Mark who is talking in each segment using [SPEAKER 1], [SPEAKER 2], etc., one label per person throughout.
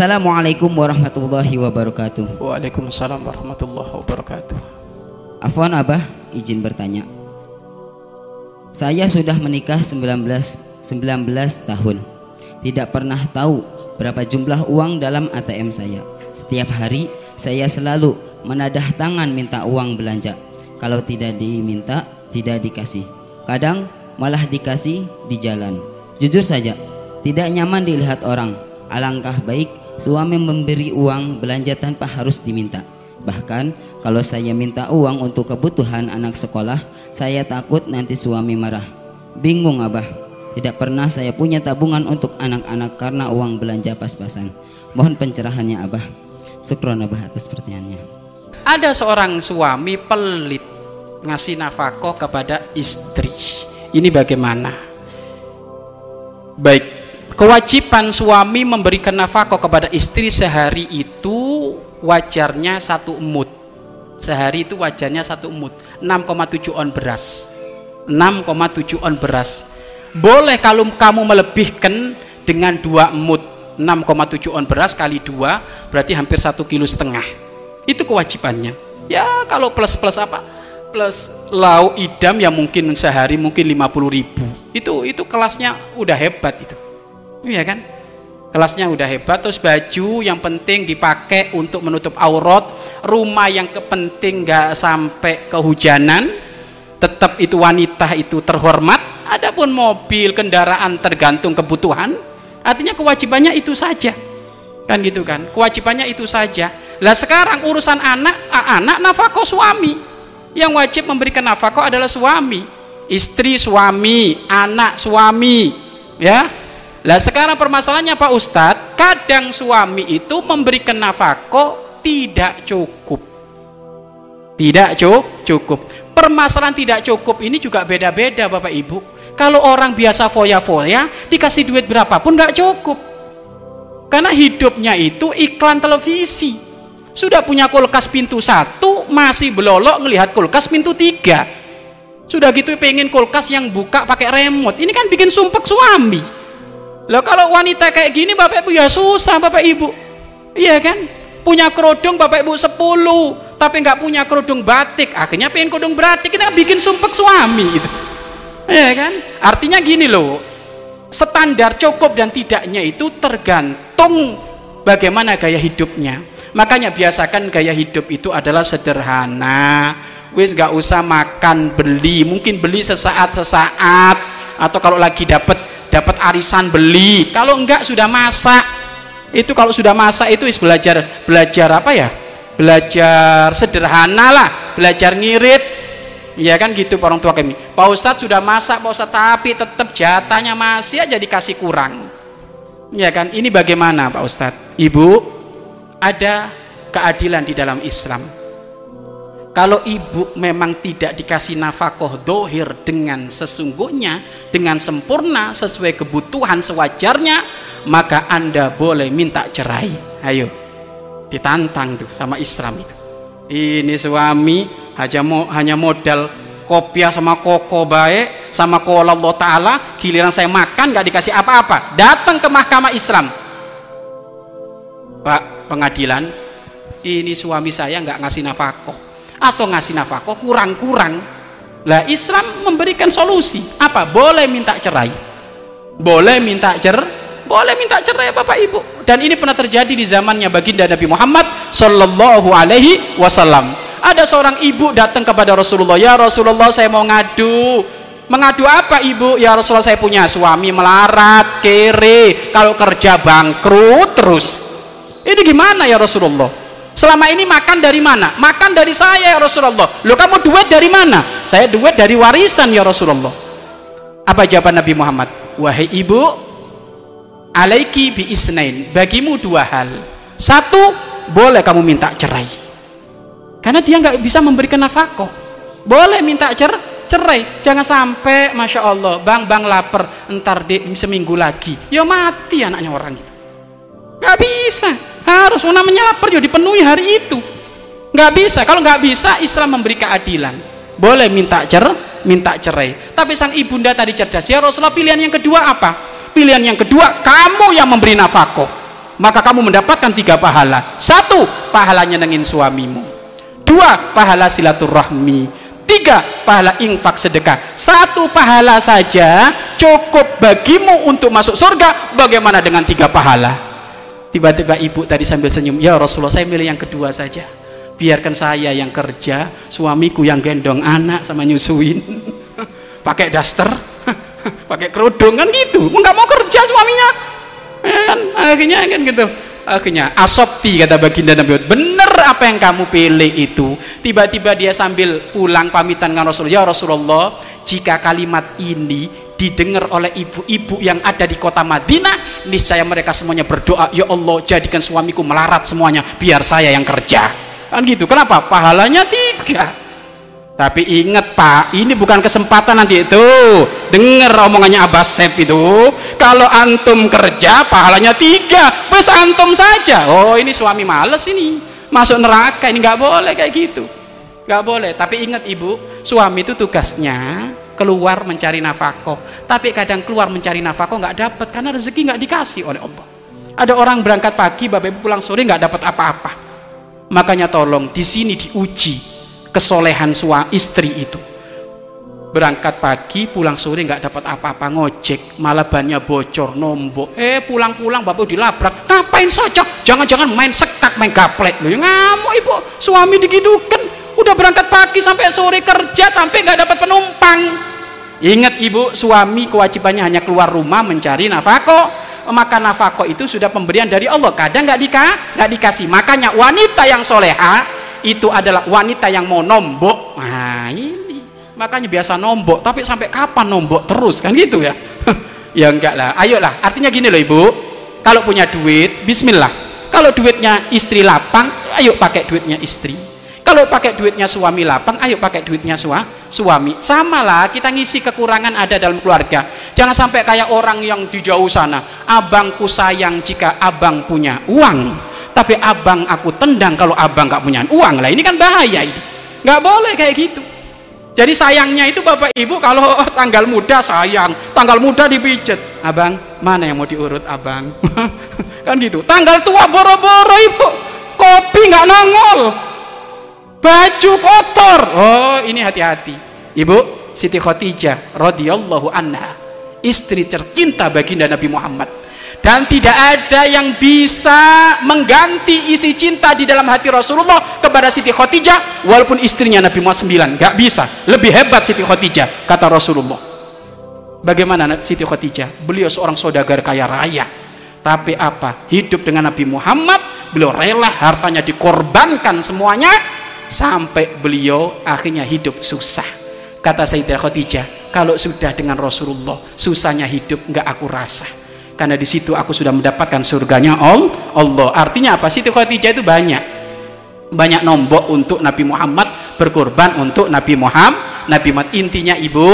[SPEAKER 1] Assalamualaikum warahmatullahi wabarakatuh.
[SPEAKER 2] Waalaikumsalam warahmatullahi wabarakatuh.
[SPEAKER 1] Afwan Abah, izin bertanya. Saya sudah menikah 19 19 tahun. Tidak pernah tahu berapa jumlah uang dalam ATM saya. Setiap hari saya selalu menadah tangan minta uang belanja. Kalau tidak diminta, tidak dikasih. Kadang malah dikasih di jalan. Jujur saja, tidak nyaman dilihat orang. Alangkah baik suami memberi uang belanja tanpa harus diminta. Bahkan kalau saya minta uang untuk kebutuhan anak sekolah, saya takut nanti suami marah. Bingung abah, tidak pernah saya punya tabungan untuk anak-anak karena uang belanja pas-pasan. Mohon pencerahannya abah. Syukron abah atas pertanyaannya.
[SPEAKER 2] Ada seorang suami pelit ngasih nafkah kepada istri. Ini bagaimana? Baik, kewajiban suami memberikan nafkah kepada istri sehari itu wajarnya satu emut. Sehari itu wajarnya satu emut, 6,7 on beras. 6,7 on beras. Boleh kalau kamu melebihkan dengan dua emut 6,7 on beras kali dua berarti hampir satu kilo setengah. Itu kewajibannya. Ya kalau plus plus apa? Plus lau idam ya mungkin sehari mungkin 50 ribu. Itu itu kelasnya udah hebat itu. Iya kan? kelasnya udah hebat terus baju yang penting dipakai untuk menutup aurat. Rumah yang kepenting nggak sampai kehujanan. Tetap itu wanita itu terhormat. Adapun mobil kendaraan tergantung kebutuhan. Artinya kewajibannya itu saja. Kan gitu kan? Kewajibannya itu saja. Lah sekarang urusan anak anak nafkah suami. Yang wajib memberikan nafkah adalah suami. Istri suami anak suami. Ya lah sekarang permasalahannya Pak Ustadz, kadang suami itu memberikan nafkah tidak cukup. Tidak cukup. Permasalahan tidak cukup ini juga beda-beda Bapak Ibu. Kalau orang biasa foya-foya, dikasih duit berapapun nggak cukup. Karena hidupnya itu iklan televisi. Sudah punya kulkas pintu satu, masih belolok ngelihat kulkas pintu tiga. Sudah gitu pengen kulkas yang buka pakai remote. Ini kan bikin sumpek suami Loh kalau wanita kayak gini Bapak Ibu ya susah Bapak Ibu. Iya kan? Punya kerudung Bapak Ibu 10, tapi nggak punya kerudung batik. Akhirnya pengen kerudung batik kita bikin sumpek suami itu. Iya kan? Artinya gini loh. Standar cukup dan tidaknya itu tergantung bagaimana gaya hidupnya. Makanya biasakan gaya hidup itu adalah sederhana. Wis nggak usah makan beli, mungkin beli sesaat sesaat atau kalau lagi dapat dapat arisan beli. Kalau enggak sudah masak. Itu kalau sudah masak itu belajar belajar apa ya? Belajar sederhana lah. Belajar ngirit. Ya kan gitu orang tua kami. Pak Ustadz sudah masak Pak Ustadz tapi tetap jatahnya masih aja dikasih kurang. Ya kan? Ini bagaimana Pak Ustadz? Ibu ada keadilan di dalam Islam kalau ibu memang tidak dikasih nafkah dohir dengan sesungguhnya dengan sempurna sesuai kebutuhan sewajarnya maka anda boleh minta cerai. Ayo ditantang tuh sama Islam itu. Ini suami hanya hanya modal kopiah sama koko baik sama kola Allah Ta'ala giliran saya makan gak dikasih apa-apa. Datang ke mahkamah Islam. Pak pengadilan ini suami saya nggak ngasih nafkah atau ngasih nafkah kurang-kurang. Lah Islam memberikan solusi. Apa? Boleh minta cerai. Boleh minta cer boleh minta cerai Bapak Ibu. Dan ini pernah terjadi di zamannya baginda Nabi Muhammad Sallallahu Alaihi Wasallam. Ada seorang ibu datang kepada Rasulullah ya Rasulullah saya mau ngadu. Mengadu apa ibu? Ya Rasulullah saya punya suami melarat kere. Kalau kerja bangkrut terus. Ini gimana ya Rasulullah Selama ini makan dari mana? Makan dari saya ya Rasulullah. Lo kamu duit dari mana? Saya duit dari warisan ya Rasulullah. Apa jawaban Nabi Muhammad? Wahai ibu, alaiki bi isnain. Bagimu dua hal. Satu, boleh kamu minta cerai. Karena dia nggak bisa memberikan nafkah. Boleh minta cer cerai. Jangan sampai, masya Allah, bang bang lapar, entar di seminggu lagi. Ya mati anaknya orang itu. Gak bisa harus namanya lapar juga dipenuhi hari itu. Nggak bisa kalau nggak bisa Islam memberi keadilan. Boleh minta cer minta cerai. Tapi sang ibunda tadi cerdas ya Rasulullah pilihan yang kedua apa? Pilihan yang kedua kamu yang memberi nafkah. Maka kamu mendapatkan tiga pahala. Satu pahalanya nengin suamimu. Dua pahala silaturahmi. Tiga pahala infak sedekah. Satu pahala saja cukup bagimu untuk masuk surga. Bagaimana dengan tiga pahala tiba-tiba ibu tadi sambil senyum ya Rasulullah saya milih yang kedua saja. Biarkan saya yang kerja suamiku yang gendong anak sama nyusuin. Pakai daster pakai kerudung kan gitu. Nggak mau kerja suaminya. Ya kan? Akhirnya kan gitu. Akhirnya asopti kata baginda Nabi. Bener apa yang kamu pilih itu. Tiba-tiba dia sambil pulang pamitan dengan Rasulullah ya Rasulullah jika kalimat ini didengar oleh ibu-ibu yang ada di kota Madinah niscaya mereka semuanya berdoa ya Allah jadikan suamiku melarat semuanya biar saya yang kerja kan gitu kenapa pahalanya tiga tapi ingat Pak, ini bukan kesempatan nanti itu. Dengar omongannya Abbas Sep itu. Kalau antum kerja, pahalanya tiga. Bes antum saja. Oh ini suami males ini. Masuk neraka, ini nggak boleh kayak gitu. Nggak boleh. Tapi ingat ibu, suami itu tugasnya keluar mencari nafkah. Tapi kadang keluar mencari nafkah nggak dapat karena rezeki nggak dikasih oleh Allah. Ada orang berangkat pagi, bapak ibu pulang sore nggak dapat apa-apa. Makanya tolong di sini diuji kesolehan suami istri itu. Berangkat pagi pulang sore nggak dapat apa-apa ngojek malah bannya bocor nombok. Eh pulang-pulang bapak dilabrak ngapain saja? Jangan-jangan main sekak main gaplek. Loh ngamuk ibu. Suami digitukan. Udah berangkat pagi sampai sore kerja sampai nggak dapat penumpang ingat ibu suami kewajibannya hanya keluar rumah mencari nafkah. Maka nafkah itu sudah pemberian dari Allah. Kadang nggak dika nggak dikasih. Makanya wanita yang soleha itu adalah wanita yang mau nombok. Nah ini. Makanya biasa nombok tapi sampai kapan nombok terus? Kan gitu ya. Ya enggak lah. Ayolah artinya gini loh ibu. Kalau punya duit bismillah. Kalau duitnya istri lapang ayo pakai duitnya istri kalau pakai duitnya suami lapang ayo pakai duitnya sua, suami. Sama lah kita ngisi kekurangan ada dalam keluarga. Jangan sampai kayak orang yang di jauh sana abangku sayang jika abang punya uang. Tapi abang aku tendang kalau abang gak punya uang. Lah ini kan bahaya ini. Nggak boleh kayak gitu. Jadi sayangnya itu bapak ibu kalau tanggal muda sayang tanggal muda dipijat abang mana yang mau diurut abang? Kan gitu. Tanggal tua boro-boro ibu. Kopi nggak nongol baju kotor. Oh ini hati-hati. Ibu Siti Khotijah radhiyallahu anha istri tercinta baginda Nabi Muhammad. Dan tidak ada yang bisa mengganti isi cinta di dalam hati Rasulullah kepada Siti Khadijah walaupun istrinya Nabi Muhammad 9 gak bisa. Lebih hebat Siti Khadijah kata Rasulullah. Bagaimana Siti Khadijah? Beliau seorang saudagar kaya raya. Tapi apa? Hidup dengan Nabi Muhammad beliau rela hartanya dikorbankan semuanya sampai beliau akhirnya hidup susah. Kata Sayyidah Khadijah kalau sudah dengan Rasulullah susahnya hidup nggak aku rasa. Karena di situ aku sudah mendapatkan surganya Allah. Artinya apa? Siti Khadijah itu banyak. Banyak nombok untuk Nabi Muhammad berkorban untuk Nabi Muhammad Nabi Muhammad. Intinya ibu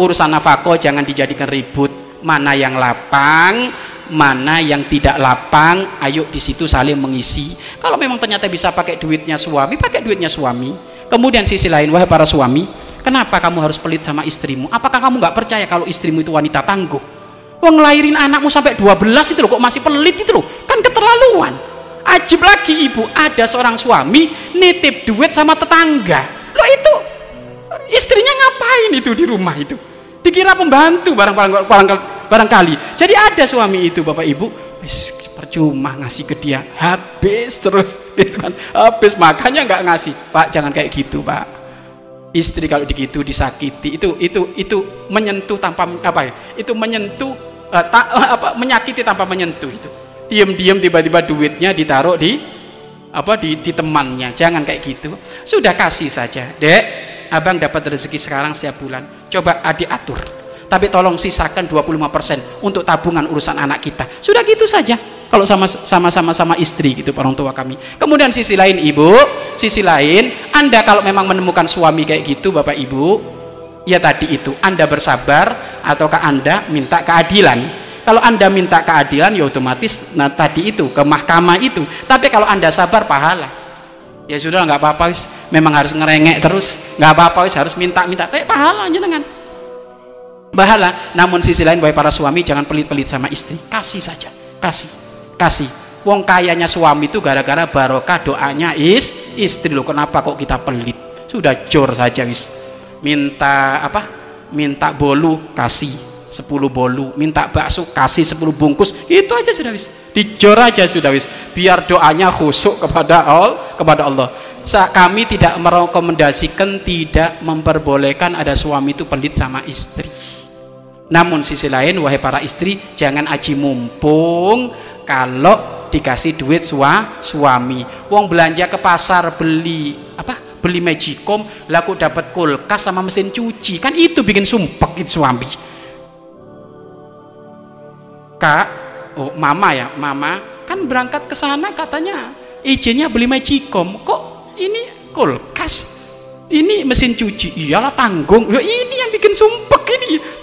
[SPEAKER 2] urusan nafkah jangan dijadikan ribut. Mana yang lapang mana yang tidak lapang ayo di situ saling mengisi kalau memang ternyata bisa pakai duitnya suami pakai duitnya suami kemudian sisi lain wahai para suami kenapa kamu harus pelit sama istrimu apakah kamu nggak percaya kalau istrimu itu wanita tangguh Wong ngelahirin anakmu sampai 12 itu loh kok masih pelit itu loh. Kan keterlaluan. Ajib lagi ibu, ada seorang suami nitip duit sama tetangga. Lo itu istrinya ngapain itu di rumah itu? Dikira pembantu barang barang barangkali. Jadi ada suami itu Bapak Ibu, percuma ngasih ke dia. Habis terus gitu kan. Habis makanya nggak ngasih. Pak jangan kayak gitu, Pak. Istri kalau begitu disakiti itu itu itu menyentuh tanpa apa ya itu menyentuh uh, ta, uh, apa menyakiti tanpa menyentuh itu. Diam-diam tiba-tiba duitnya ditaruh di apa di, di temannya. Jangan kayak gitu. Sudah kasih saja dek. Abang dapat rezeki sekarang setiap bulan. Coba adik atur tapi tolong sisakan 25% untuk tabungan urusan anak kita. Sudah gitu saja. Kalau sama sama sama sama istri gitu orang tua kami. Kemudian sisi lain ibu. Sisi lain anda kalau memang menemukan suami kayak gitu bapak ibu ya tadi itu anda bersabar ataukah anda minta keadilan? Kalau anda minta keadilan ya otomatis nah tadi itu ke mahkamah itu. Tapi kalau anda sabar pahala. Ya sudah nggak apa-apa memang harus ngerengek terus. Nggak apa-apa harus minta-minta. Tapi pahala aja dengan bahala namun sisi lain wahai para suami jangan pelit-pelit sama istri. Kasih saja kasih. Kasih. Wong kayanya suami itu gara-gara barokah doanya is istri. Lo kenapa kok kita pelit? Sudah jor saja wis. Minta apa? Minta bolu kasih. 10 bolu. Minta bakso kasih 10 bungkus. Itu aja sudah wis. Dijor aja sudah wis. Biar doanya khusuk kepada Allah kepada Allah. Sa kami tidak merekomendasikan tidak memperbolehkan ada suami itu pelit sama istri namun sisi lain wahai para istri jangan aji mumpung kalau dikasih duit sua, suami. Wong belanja ke pasar beli apa beli magicom laku dapat kulkas sama mesin cuci. Kan itu bikin sumpek itu suami. Kak oh mama ya mama. Kan berangkat ke sana katanya izinnya beli magicom. Kok ini kulkas? Ini mesin cuci. Iyalah tanggung. Loh, ini yang bikin sumpek ini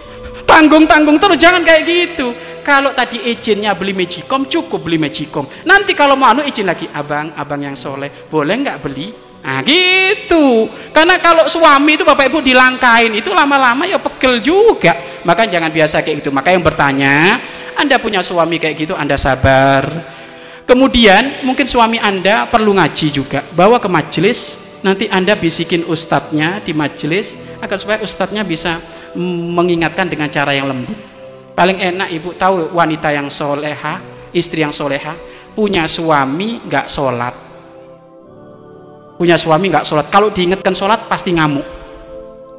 [SPEAKER 2] tanggung-tanggung terus jangan kayak gitu kalau tadi izinnya beli magicom cukup beli magicom nanti kalau mau anu izin lagi abang abang yang soleh boleh nggak beli Nah gitu. Karena kalau suami itu Bapak Ibu dilangkain itu lama-lama ya pegel juga. Maka jangan biasa kayak gitu. Maka yang bertanya, anda punya suami kayak gitu, Anda sabar. Kemudian mungkin suami Anda perlu ngaji juga. Bawa ke majelis, nanti Anda bisikin ustadznya di majelis agar supaya ustadznya bisa mengingatkan dengan cara yang lembut. Paling enak ibu tahu wanita yang soleha, istri yang soleha, punya suami nggak sholat. Punya suami nggak sholat. Kalau diingatkan sholat pasti ngamuk.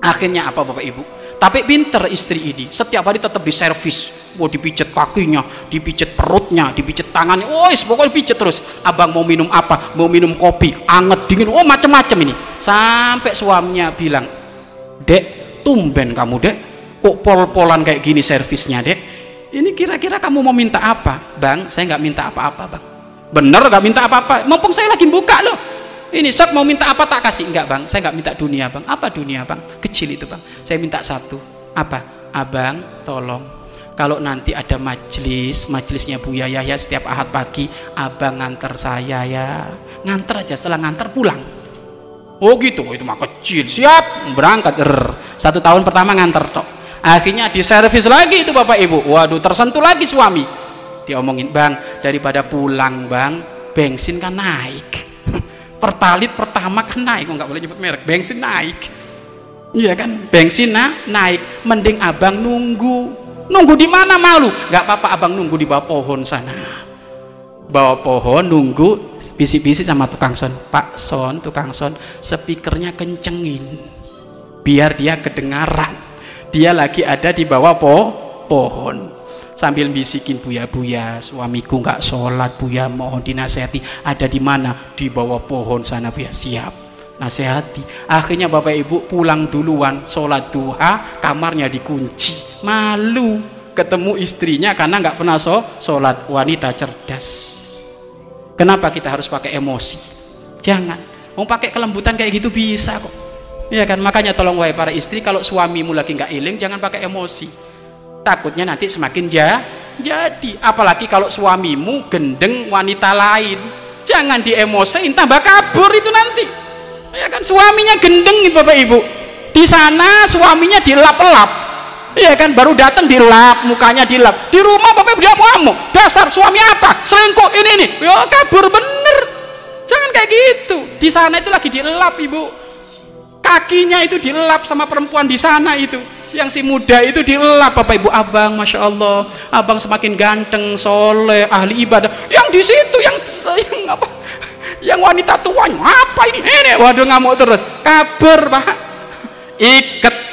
[SPEAKER 2] Akhirnya apa bapak ibu? Tapi pinter istri ini, setiap hari tetap di servis mau dipijet kakinya, dipijet perutnya, dipijet tangannya, oh pokoknya pijet terus. Abang mau minum apa? Mau minum kopi, anget, dingin, oh macam-macam ini. Sampai suaminya bilang, dek, tumben kamu dek, kok pol-polan kayak gini servisnya dek. Ini kira-kira kamu mau minta apa? Bang, saya nggak minta apa-apa bang. Bener nggak minta apa-apa? Mumpung saya lagi buka loh. Ini sok mau minta apa tak kasih? Enggak bang, saya nggak minta dunia bang. Apa dunia bang? Kecil itu bang. Saya minta satu. Apa? Abang, tolong kalau nanti ada majelis majelisnya Bu Yaya ya setiap ahad pagi abang nganter saya ya nganter aja setelah nganter pulang oh gitu oh, itu mah kecil. Siap berangkat. Er. satu tahun pertama nganter tok. Akhirnya di servis lagi itu bapak ibu. Waduh tersentuh lagi suami. Dia omongin bang daripada pulang bang bensin kan naik. Pertalit pertama kan naik. Nggak boleh nyebut merek? Bensin naik. Iya kan? Bensin nah, naik. Mending abang nunggu. Nunggu di mana malu? Nggak apa-apa abang nunggu di bawah pohon sana bawah pohon nunggu bisik-bisik sama tukang son. Pak son tukang son speakernya kencengin biar dia kedengaran. Dia lagi ada di bawah po pohon. Sambil bisikin buya buya suamiku nggak sholat buya mohon dinasehati. Ada di mana? Di bawah pohon sana buya siap nasehati. Akhirnya bapak ibu pulang duluan sholat duha kamarnya dikunci. Malu ketemu istrinya karena nggak pernah sholat. Wanita cerdas kenapa kita harus pakai emosi? Jangan. Mau pakai kelembutan kayak gitu bisa kok. Ya kan? Makanya tolong wahai para istri kalau suamimu lagi nggak iling jangan pakai emosi. Takutnya nanti semakin ja jadi. Apalagi kalau suamimu gendeng wanita lain. Jangan diemosiin tambah kabur itu nanti. Ya kan? Suaminya gendeng bapak ibu. Di sana suaminya dilap-lap ya kan baru datang dilap mukanya dilap. Di rumah bapak dia mau dasar suami apa? Selingkuh ini ini. Ya kabur bener. Jangan kayak gitu. Di sana itu lagi dilap ibu. Kakinya itu dilap sama perempuan di sana itu. Yang si muda itu dilap bapak ibu. Abang masya Allah. Abang semakin ganteng soleh ahli ibadah. Yang di situ yang, yang apa? Yang wanita tua apa ini? Ini waduh ngamuk terus. Kabur pak. Ikat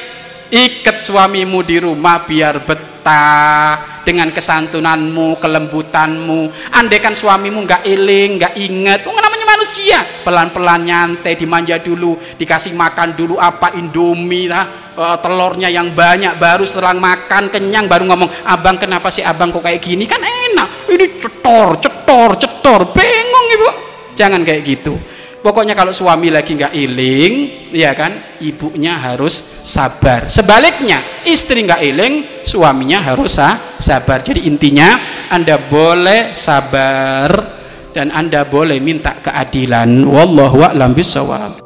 [SPEAKER 2] ikat suamimu di rumah biar betah. Dengan kesantunanmu kelembutanmu. Andaikan suamimu nggak iling nggak inget oh, namanya manusia. Pelan-pelan nyantai dimanja dulu. Dikasih makan dulu apa indomie lah uh, telurnya yang banyak baru setelah makan kenyang baru ngomong abang kenapa sih abang kok kayak gini? Kan enak. Ini cetor cetor cetor. Bingung ibu. Jangan kayak gitu pokoknya kalau suami lagi nggak iling ya kan ibunya harus sabar. Sebaliknya istri nggak iling suaminya harus sabar. Jadi intinya anda boleh sabar dan anda boleh minta keadilan. Wallahu a'lam bishawab